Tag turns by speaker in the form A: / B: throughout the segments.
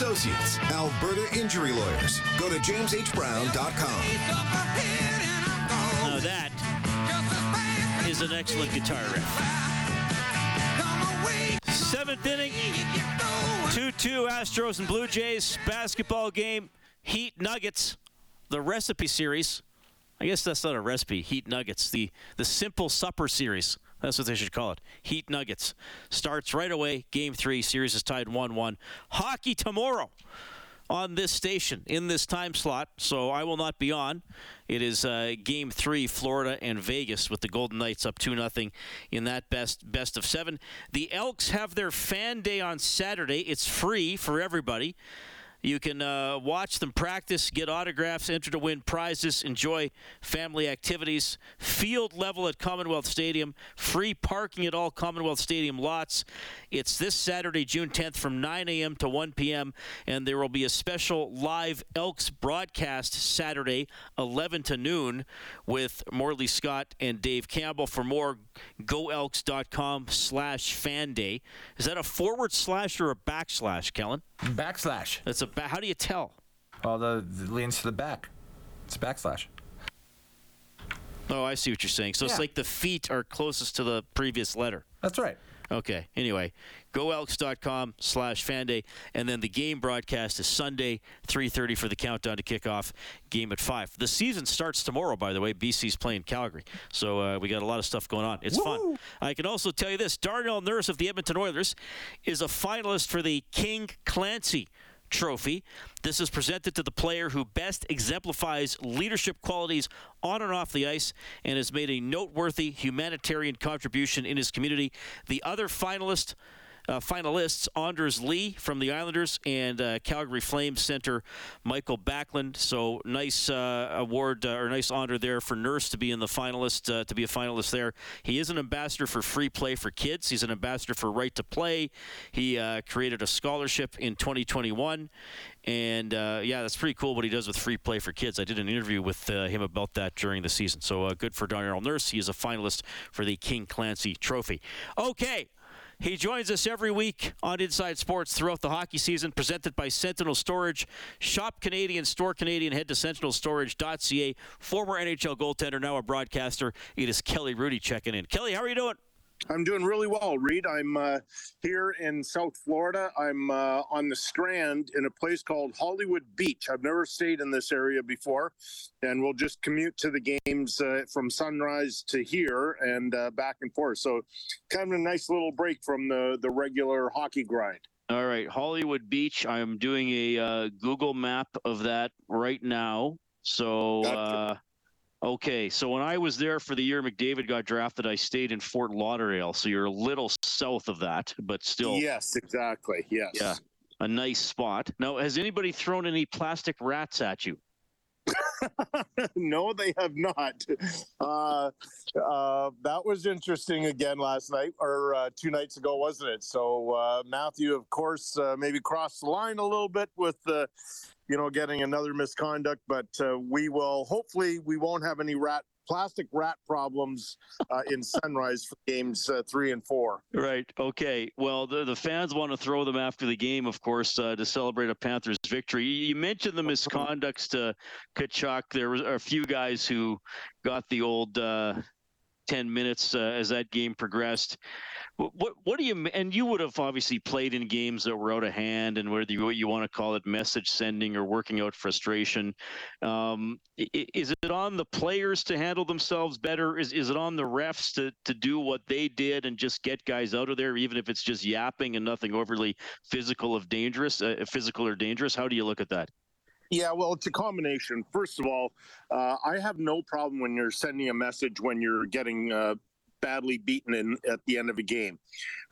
A: Associates, Alberta Injury Lawyers. Go to jameshbrown.com.
B: Now that is an excellent guitar riff. Seventh inning, 2-2 Astros and Blue Jays basketball game. Heat Nuggets, the recipe series. I guess that's not a recipe. Heat Nuggets, the the simple supper series. That's what they should call it. Heat Nuggets starts right away. Game three. Series is tied 1-1. Hockey tomorrow on this station in this time slot, so I will not be on. It is uh, Game Three, Florida and Vegas, with the Golden Knights up two nothing in that best best of seven. The Elks have their fan day on Saturday. It's free for everybody. You can uh, watch them practice, get autographs, enter to win prizes, enjoy family activities. Field level at Commonwealth Stadium, free parking at all Commonwealth Stadium lots. It's this Saturday, June 10th, from 9 a.m. to 1 p.m., and there will be a special live Elks broadcast Saturday, 11 to noon, with Morley Scott and Dave Campbell. For more, goelks.com slash fan day. Is that a forward slash or a backslash, Kellen?
C: Backslash.
B: That's a ba- how do you tell?
C: Well, the, the leans to the back. It's a backslash.
B: Oh, I see what you're saying. So it's like the feet are closest to the previous letter.
C: That's right.
B: Okay. Anyway, goelks.com slash fan day. And then the game broadcast is Sunday, 3.30 for the countdown to kickoff. Game at 5. The season starts tomorrow, by the way. BC's playing Calgary. So uh, we got a lot of stuff going on. It's fun. I can also tell you this. Darnell Nurse of the Edmonton Oilers is a finalist for the King Clancy Trophy. This is presented to the player who best exemplifies leadership qualities on and off the ice and has made a noteworthy humanitarian contribution in his community. The other finalist. Uh, finalists Anders Lee from the Islanders and uh, Calgary Flames center Michael Backlund. So nice uh, award uh, or nice honor there for Nurse to be in the finalist uh, to be a finalist there. He is an ambassador for free play for kids. He's an ambassador for Right to Play. He uh, created a scholarship in 2021, and yeah, that's pretty cool what he does with free play for kids. I did an interview with him about that during the season. So good for Darnell Nurse. He is a finalist for the King Clancy Trophy. Okay. He joins us every week on Inside Sports throughout the hockey season, presented by Sentinel Storage. Shop Canadian, store Canadian, head to sentinelstorage.ca. Former NHL goaltender, now a broadcaster. It is Kelly Hrudey checking in. Kelly, how are you doing?
D: I'm doing really well, Reed. I'm uh, here in South Florida. I'm uh, on the Strand in a place called Hollywood Beach. I've never stayed in this area before, and we'll just commute to the games uh, from sunrise to here and uh, back and forth. So, kind of a nice little break from the the regular hockey grind.
B: All right, Hollywood Beach. I'm doing a uh, Google map of that right now. So,
D: Gotcha.
B: Okay. So when I was there for the year McDavid got drafted, I stayed in Fort Lauderdale. So you're a little south of that, but still
D: Yes, exactly. Yes.
B: Yeah. a nice spot. Now, has anybody thrown any plastic rats at you?
D: no, they have not. Uh, uh, that was interesting again last night or uh, two nights ago, wasn't it? So uh, Matthew, of course, uh, maybe crossed the line a little bit with the, you know, getting another misconduct. But uh, we will hopefully we won't have any rat plastic rat problems uh, in Sunrise for games uh, three and four.
B: Right. Okay. Well, the, the fans want to throw them after the game, of course, uh, to celebrate a Panthers victory. You mentioned the misconducts to Tkachuk. There were a few guys who got the old uh, 10 minutes uh, as that game progressed. What, what do you and you would have obviously played in games that were out of hand and whether you what you want to call it message sending or working out frustration. Um, is it on the players to handle themselves better? Is is it on the refs to to do what they did and just get guys out of there, even if it's just yapping and nothing overly physical of dangerous, uh, physical or dangerous? How do you look at that?
D: Yeah, well, it's a combination. First of all, uh, I have no problem when you're sending a message when you're getting uh, badly beaten in at the end of a game.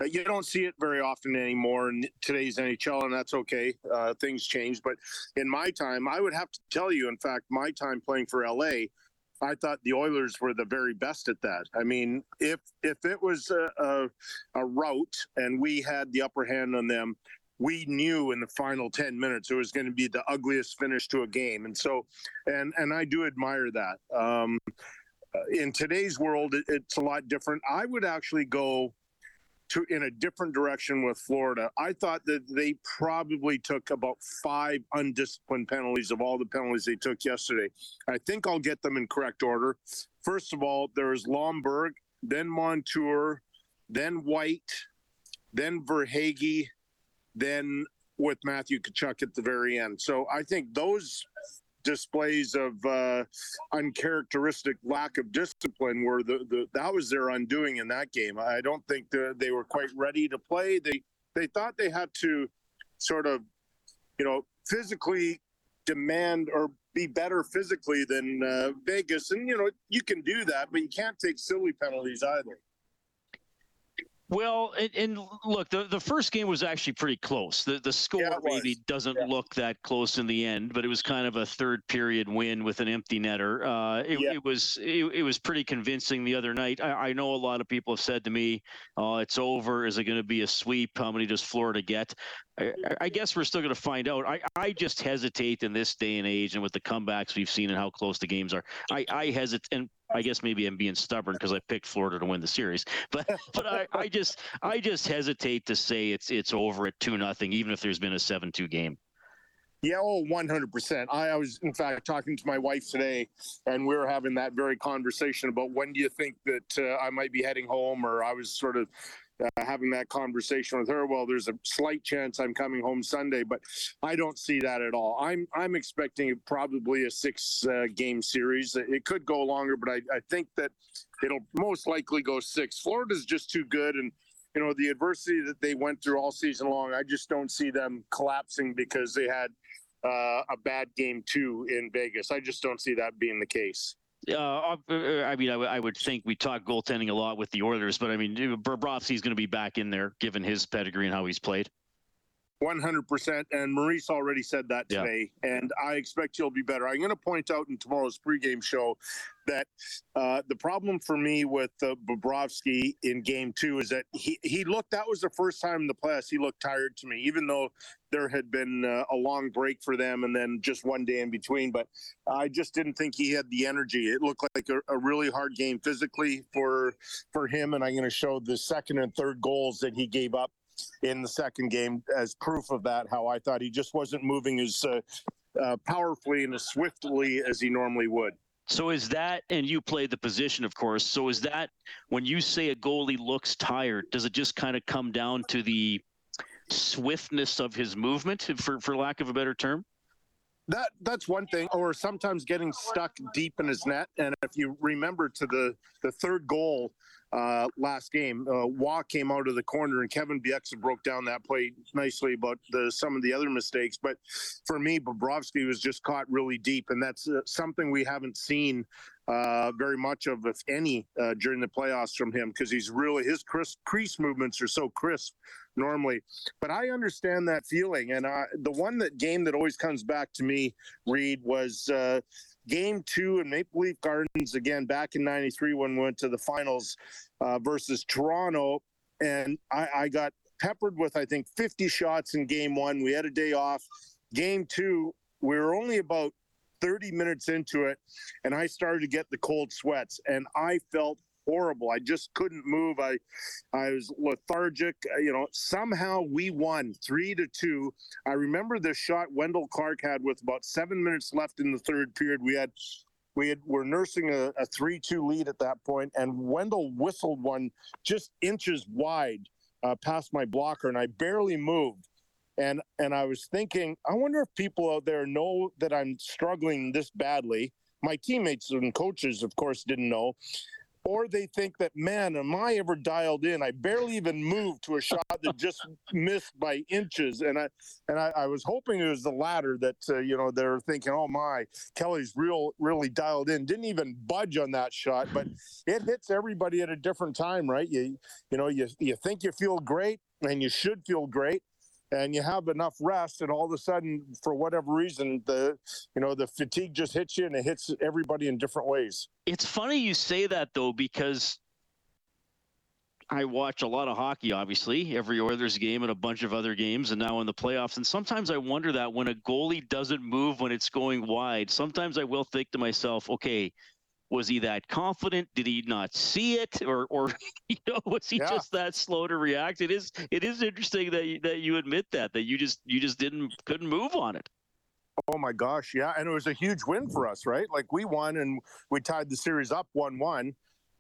D: Uh, you don't see it very often anymore in today's NHL, and that's okay. Uh, things change, but in my time, I would have to tell you. In fact, my time playing for LA, I thought the Oilers were the very best at that. I mean, if if it was a, a, a route and we had the upper hand on them, we knew in the final 10 minutes it was going to be the ugliest finish to a game. And so and and i do admire that. Um, in today's world it, it's a lot different. I would actually go to in a different direction with florida. I thought that they probably took about five undisciplined penalties of all the penalties they took yesterday. I think i'll get them in correct order. First of all there's lomberg then montour then white then Verhaeghe then with Matthew Tkachuk at the very end. So I think those displays of uh, uncharacteristic lack of discipline were the, the that was their undoing in that game. I don't think the, they were quite ready to play. They they thought they had to sort of, you know, physically demand or be better physically than uh, Vegas, and you know you can do that, but you can't take silly penalties either.
B: Well, and, and, look, the, the first game was actually pretty close. The the score
D: yeah,
B: maybe doesn't
D: yeah.
B: look that close in the end, but it was kind of a third period win with an empty netter. Uh, it, yeah. it, was it, it, was pretty convincing the other night. I, I, know a lot of people have said to me, "Oh, it's over. Is it going to be a sweep? How many does Florida get?" I, I guess we're still going to find out. I, I just hesitate in this day and age, and with the comebacks we've seen and how close the games are. I, I hesitate, and I guess maybe I'm being stubborn because I picked Florida to win the series, but but I, I just I just hesitate to say it's it's over at two nothing, even if there's been a seven two game.
D: Yeah, oh, 100%. I, I was, in fact, talking to my wife today, and we were having that very conversation about when do you think that uh, I might be heading home, or I was sort of uh, having that conversation with her. Well, there's a slight chance I'm coming home Sunday, but I don't see that at all. I'm I'm expecting probably a six uh, game series. It could go longer, but I, I think that it'll most likely go six. Florida's just too good, and you know the adversity that they went through all season long. I just don't see them collapsing because they had uh, a bad game two in Vegas. I just don't see that being the case.
B: Uh, uh, I mean, I, w- I would think we talk goaltending a lot with the Oilers, but I mean, Bobrovsky's going to be back in there given his pedigree and how he's played.
D: 100%. And Maurice already said that today. Yeah. And I expect he'll be better. I'm going to point out in tomorrow's pregame show that uh, the problem for me with uh, Bobrovsky in game two is that he, he looked, that was the first time in the playoffs he looked tired to me, even though there had been uh, a long break for them and then just one day in between. But I just didn't think he had the energy. It looked like a, a really hard game physically for for him. And I'm going to show the second and third goals that he gave up in the second game as proof of that. How I thought he just wasn't moving as uh, uh, powerfully and as swiftly as he normally would.
B: So is that, and you played the position, of course. So is that when you say a goalie looks tired? Does it just kind of come down to the swiftness of his movement, for for lack of a better term?
D: That that's one thing, or sometimes getting stuck deep in his net. And if you remember to the the third goal uh, last game. Uh, Roy came out of the corner, and Kevin Bieksa broke down that play nicely about the, some of the other mistakes. But for me, Bobrovsky was just caught really deep, and that's uh, something we haven't seen uh, very much of, if any, uh, during the playoffs from him because he's really his crisp, crease movements are so crisp normally. But I understand that feeling, and uh, the one that game that always comes back to me, Reed, was uh, game two in Maple Leaf Gardens again back in '93 when we went to the finals uh, versus Toronto, and I, I got peppered with I think 50 shots in game one. We had a day off. Game two, we were only about 30 minutes into it, and I started to get the cold sweats, and I felt horrible. I just couldn't move. I I was lethargic. Uh, you know, somehow we won three to two. I remember the shot Wendell Clark had with about seven minutes left in the third period. We had we had were nursing a, a three-two lead at that point, and wendell whistled one just inches wide uh, past my blocker, and I barely moved. And and I was thinking, I wonder if people out there know that I'm struggling this badly. My teammates and coaches, of course, didn't know or they think that, man, am I ever dialed in? I barely even moved to a shot that just missed by inches. And I and I, I was hoping it was the latter that uh, you know they're thinking, oh my, Kelly's real really dialed in. Didn't even budge on that shot, but it hits everybody at a different time, right? You you know you you think you feel great and you should feel great and you have enough rest and all of a sudden for whatever reason the you know the fatigue just hits you and it hits everybody in different ways
B: It's funny you say that though because I watch a lot of hockey, obviously, every Oilers game and a bunch of other games, and now in the playoffs. And sometimes I wonder that when a goalie doesn't move when it's going wide, sometimes I will think to myself, okay, was he that confident? Did he not see it, or, or you know, was he
D: Yeah.
B: just that slow to react? It is, it is interesting that you, that you admit that that you just you just didn't couldn't move on it.
D: Oh my gosh, yeah, and it was a huge win for us, right? Like we won and we tied the series up one-one,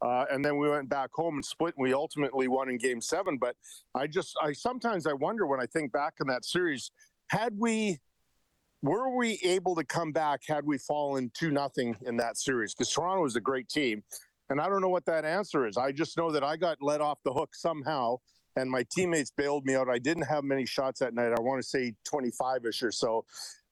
D: uh, and then we went back home and split. And we ultimately won in Game Seven. But I just, I sometimes I wonder when I think back in that series, had we, were we able to come back had we fallen two nothing in that series? Because Toronto is a great team, and I don't know what that answer is. I just know that I got let off the hook somehow. And my teammates bailed me out. I didn't have many shots that night. I want to say 25 ish or so.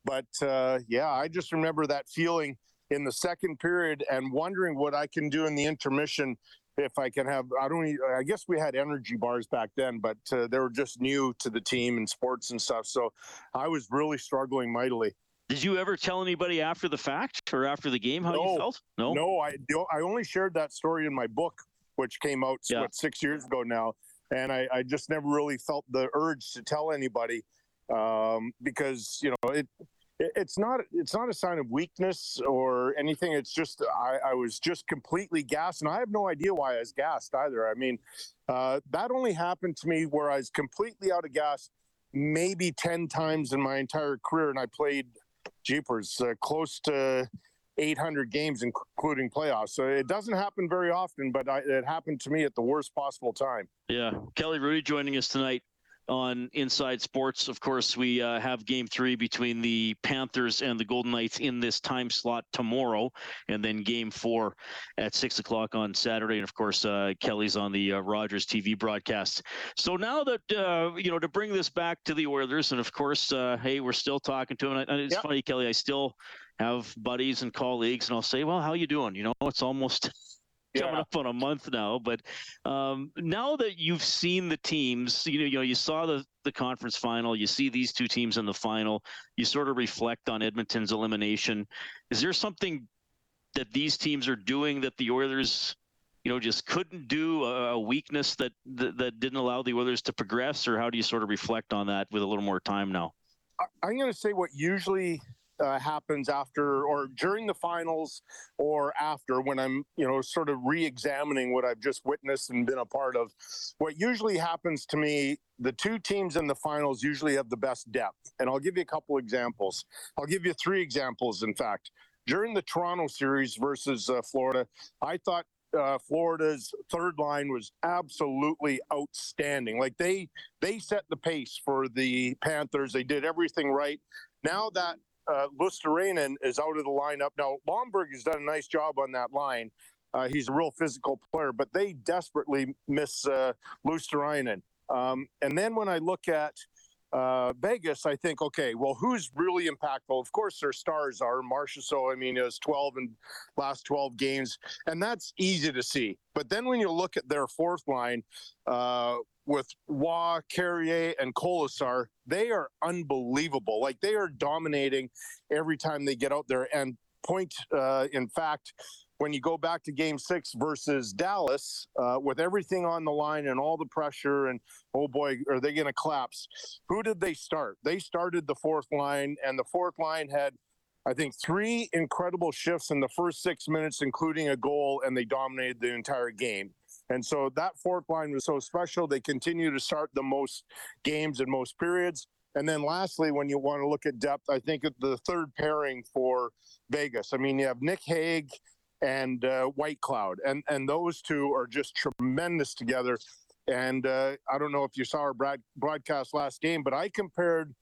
D: But uh, yeah, I just remember that feeling in the second period and wondering what I can do in the intermission if I can have. I don't. I guess we had energy bars back then, but uh, they were just new to the team and sports and stuff. So I was really struggling mightily.
B: Did you ever tell anybody after the fact or after the game how you felt? No.
D: No, I I only shared that story in my book, which came out
B: Yeah.
D: what six years ago now, and I, I just never really felt the urge to tell anybody um, because you know it. It's not. It's not a sign of weakness or anything. It's just I, I was just completely gassed, and I have no idea why I was gassed either. I mean, uh, that only happened to me where I was completely out of gas, maybe ten times in my entire career, and I played, jeepers, uh, close to 800 games, including playoffs. So it doesn't happen very often, but I, it happened to me at the worst possible time.
B: Yeah, Kelly Hrudey joining us tonight on Inside Sports. Of course, we uh, have Game Three between the Panthers and the Golden Knights in this time slot tomorrow, and then Game Four at six o'clock on Saturday. And of course, uh, Kelly's on the uh, Rogers TV broadcast. So now that uh, you know to bring this back to the Oilers, and of course, uh, hey, we're still talking to him. And it's
D: Yep.
B: funny, Kelly. I still have buddies and colleagues, and I'll say, "Well, how you doing?" You know, it's almost coming
D: Yeah.
B: up on a month now, but um, now that you've seen the teams, you know, you know, you saw the the conference final, you see these two teams in the final, you sort of reflect on Edmonton's elimination. Is there something that these teams are doing that the Oilers, you know, just couldn't do a, a weakness that, that that didn't allow the Oilers to progress, or how do you sort of reflect on that with a little more time now?
D: I- I'm going to say what usually uh, happens after or during the finals or after when I'm, you know, sort of re-examining what I've just witnessed and been a part of. What usually happens to me, the two teams in the finals usually have the best depth, and I'll give you a couple examples. I'll give you three examples, in fact. During the Toronto series versus uh, Florida, I thought uh, Florida's third line was absolutely outstanding. Like they they set the pace for the Panthers. They did everything right. Now that uh, is out of the lineup, now Lomberg has done a nice job on that line. Uh, he's a real physical player, but they desperately miss uh. Um, and then when I look at uh, Vegas, I think, okay, well, who's really impactful? Of course, their stars are Marchessault. So, I mean, it was 12 in last 12 games, and that's easy to see. But then when you look at their fourth line uh, with Roy, Carrier, and Kolesar, they are unbelievable. Like they are dominating every time they get out there. And point, uh, in fact, when you go back to game six versus Dallas, uh, with everything on the line and all the pressure, and oh boy, are they going to collapse? Who did they start? They started the fourth line, and the fourth line had, I think, three incredible shifts in the first six minutes, including a goal, and they dominated the entire game. And so that fourth line was so special. They continue to start the most games and most periods. And then lastly, when you want to look at depth, I think the third pairing for Vegas. I mean, you have Nick Hague and uh, Whitecloud, and and those two are just tremendous together. And uh, I don't know if you saw our broad- broadcast last game, but I compared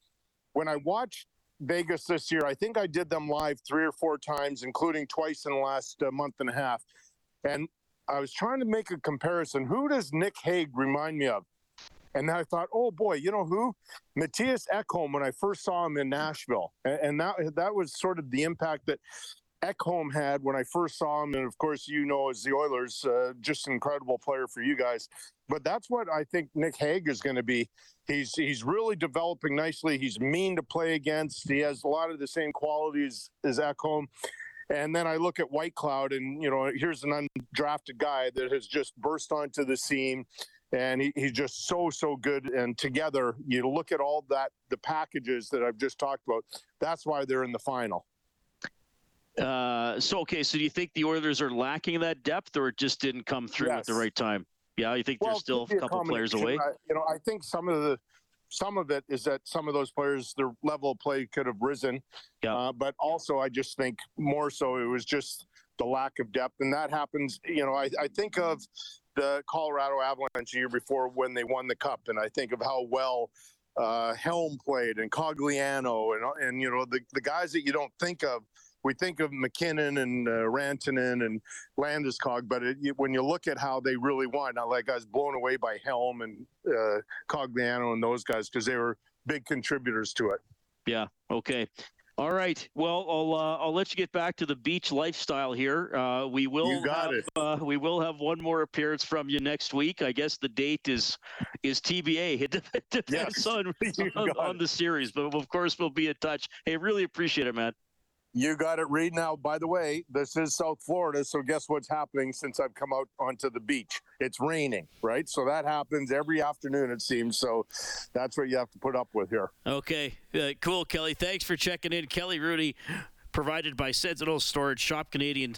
D: when I watched Vegas this year. I think I did them live three or four times, including twice in the last uh, month and a half. And I was trying to make a comparison. Who does Nick Hague remind me of? And then I thought, oh boy, you know who? Mattias Ekholm when I first saw him in Nashville. And, and that that was sort of the impact that Ekholm had when I first saw him. And of course, you know, as the Oilers, uh, just an incredible player for you guys. But that's what I think Nick Hague is going to be. He's he's really developing nicely. He's mean to play against. He has a lot of the same qualities as Ekholm. And then I look at Whitecloud, and you know, here's an undrafted guy that has just burst onto the scene and he, he's just so so good and together you look at all that the packages that i've just talked about that's why they're in the final
B: uh, so okay so do you think the oilers are lacking that depth or it just didn't come through yes. at the right time yeah you think well, there's still a couple players away
D: I, you know i think some of the some of it is that some of those players their level of play could have risen yeah. Uh, but also i just think more so it was just the lack of depth and that happens you know i, I think of the Colorado Avalanche year before when they won the cup, and I think of how well uh, Helm played and Cogliano and and you know the the guys that you don't think of. We think of MacKinnon and uh, Rantanen and Landeskog, but it, when you look at how they really won, I like I was blown away by Helm and uh, Cogliano and those guys because they were big contributors to it.
B: Yeah. Okay. All right. Well, I'll uh, I'll let you get back to the beach lifestyle here. Uh, we will
D: you got
B: have,
D: it.
B: Uh, we will have one more appearance from you next week. I guess the date is is TBA. It depends yes. on on, on the series, but of course we'll be in touch. Hey, really appreciate it, man.
D: You got it, Reed. Now, by the way, this is South Florida, so guess what's happening since I've come out onto the beach? It's raining, right? So that happens every afternoon, it seems. So that's what you have to put up with here.
B: Okay, uh, cool, Kelly. Thanks for checking in, Kelly Hrudey, provided by Sentinel Storage, Shop Canadian.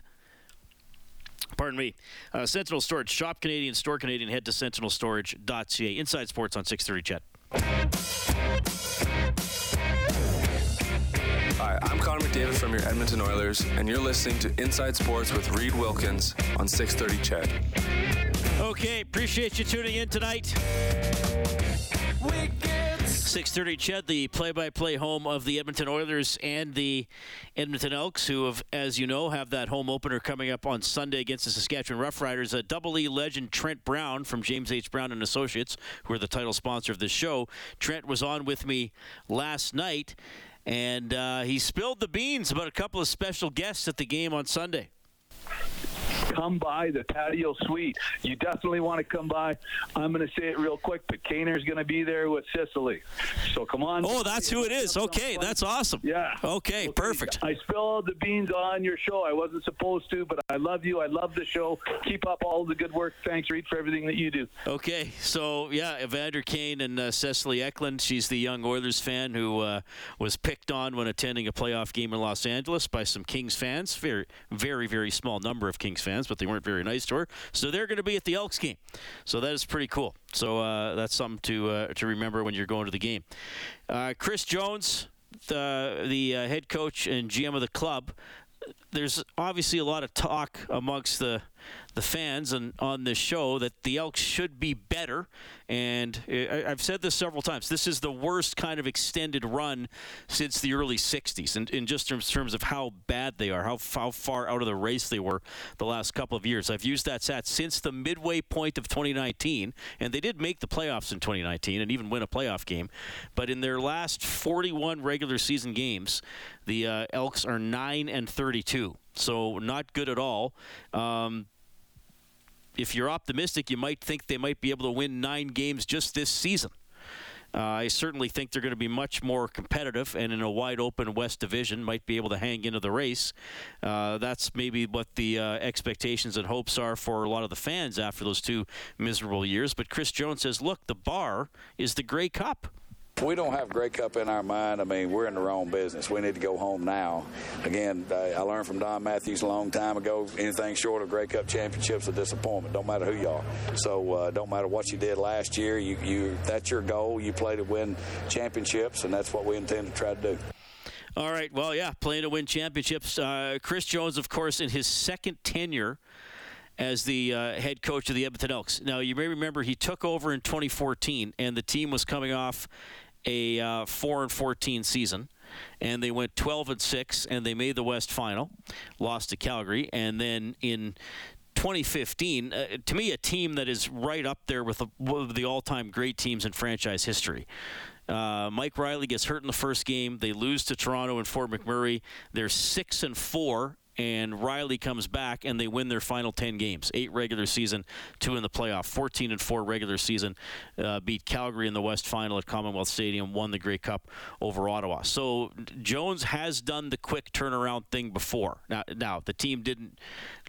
B: Pardon me. Uh, Sentinel Storage, Shop Canadian, Store Canadian. Head to sentinelstorage.ca. Inside Sports on 630 CHED.
E: Hi, I'm Connor McDavid from your Edmonton Oilers, and you're listening to Inside Sports with Reed Wilkins on 630 CHED.
B: Okay, appreciate you tuning in tonight. 6:30 CHED, the play-by-play home of the Edmonton Oilers and the Edmonton Elks, who have, as you know, have that home opener coming up on Sunday against the Saskatchewan Roughriders. A Double E legend Trent Brown from James H. Brown and Associates, who are the title sponsor of this show. Trent was on with me last night and uh, he spilled the beans about a couple of special guests at the game on Sunday
F: come by the patio suite. You definitely want to come by. I'm going to say it real quick, but Kaner's going to be there with Cecily. So come on.
B: Oh, that's who it is. Okay, that's awesome.
F: Yeah.
B: Okay, perfect.
F: I spilled the beans on your show. I wasn't supposed to, but I love you. I love the show. Keep up all the good work. Thanks, Reed, for everything that you do.
B: Okay, so yeah, Evander Kane and uh, Cecily Eklund. She's the young Oilers fan who uh, was picked on when attending a playoff game in Los Angeles by some Kings fans. Very, very, very small number of Kings fans, but they weren't very nice to her. So they're going to be at the Elks game. So that is pretty cool. So uh, that's something to uh, to remember when you're going to the game. Uh, Chris Jones, the the uh, head coach and GM of the club. There's obviously a lot of talk amongst the the fans and on this show that the Elks should be better. And I've said this several times. This is the worst kind of extended run since the early 60s, and in just in terms of how bad they are, how, how far out of the race they were the last couple of years. I've used that stat since the midway point of 2019, and they did make the playoffs in 2019 and even win a playoff game. But in their last 41 regular season games, the uh, Elks are 9 and 32. So not good at all. Um, if you're optimistic, you might think they might be able to win nine games just this season. Uh, I certainly think they're going to be much more competitive and in a wide open West Division might be able to hang into the race. Uh, that's maybe what the uh, expectations and hopes are for a lot of the fans after those two miserable years. But Chris Jones says, look, the bar is the Grey Cup.
G: We don't have Grey Cup in our mind. I mean, we're in the wrong business. We need to go home now. Again, I learned from Don Matthews a long time ago. Anything short of Grey Cup championships a disappointment. Don't matter who you are. So, uh, don't matter what you did last year. You, you, that's your goal. You play to win championships, and that's what we intend to try to do.
B: All right. Well, yeah, playing to win championships. Uh, Chris Jones, of course, in his second tenure as the uh, head coach of the Edmonton Elks. Now, you may remember he took over in 2014, and the team was coming off a uh, four and fourteen season, and they went twelve and six, and they made the West Final, lost to Calgary, and then in 2015, uh, to me, a team that is right up there with the, one of the all-time great teams in franchise history. Uh, Mike Reilly gets hurt in the first game. They lose to Toronto and Fort McMurray. They're six and four and Reilly comes back and they win their final 10 games. Eight regular season two in the playoff 14 and 4 regular season uh, beat calgary in the west final at commonwealth stadium won the grey cup over ottawa. So jones has done the quick turnaround thing before. Now, now the team didn't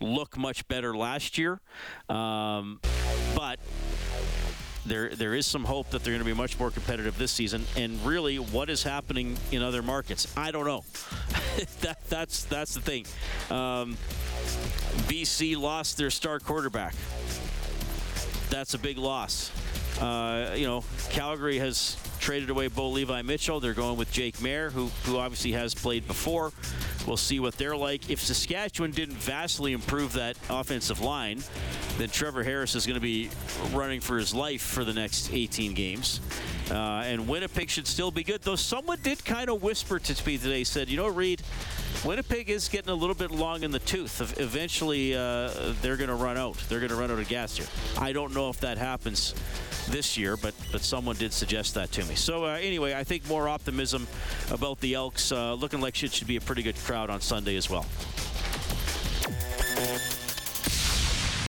B: look much better last year um, but there there is some hope that they're going to be much more competitive this season. And really, what is happening in other markets? I don't know. that, that's that's the thing. Um, BC lost their star quarterback. That's a big loss. Uh, you know, Calgary has traded away Bo Levi Mitchell. They're going with Jake Maier, who who obviously has played before. We'll see what they're like. If Saskatchewan didn't vastly improve that offensive line, then Trevor Harris is going to be running for his life for the next 18 games. Uh, and Winnipeg should still be good, though someone did kind of whisper to me today, said, you know, Reed, Winnipeg is getting a little bit long in the tooth. Eventually, uh, they're going to run out. They're going to run out of gas here. I don't know if that happens this year, but but someone did suggest that to me. So uh, anyway, I think more optimism about the Elks, uh, looking like it should be a pretty good crowd on Sunday as well.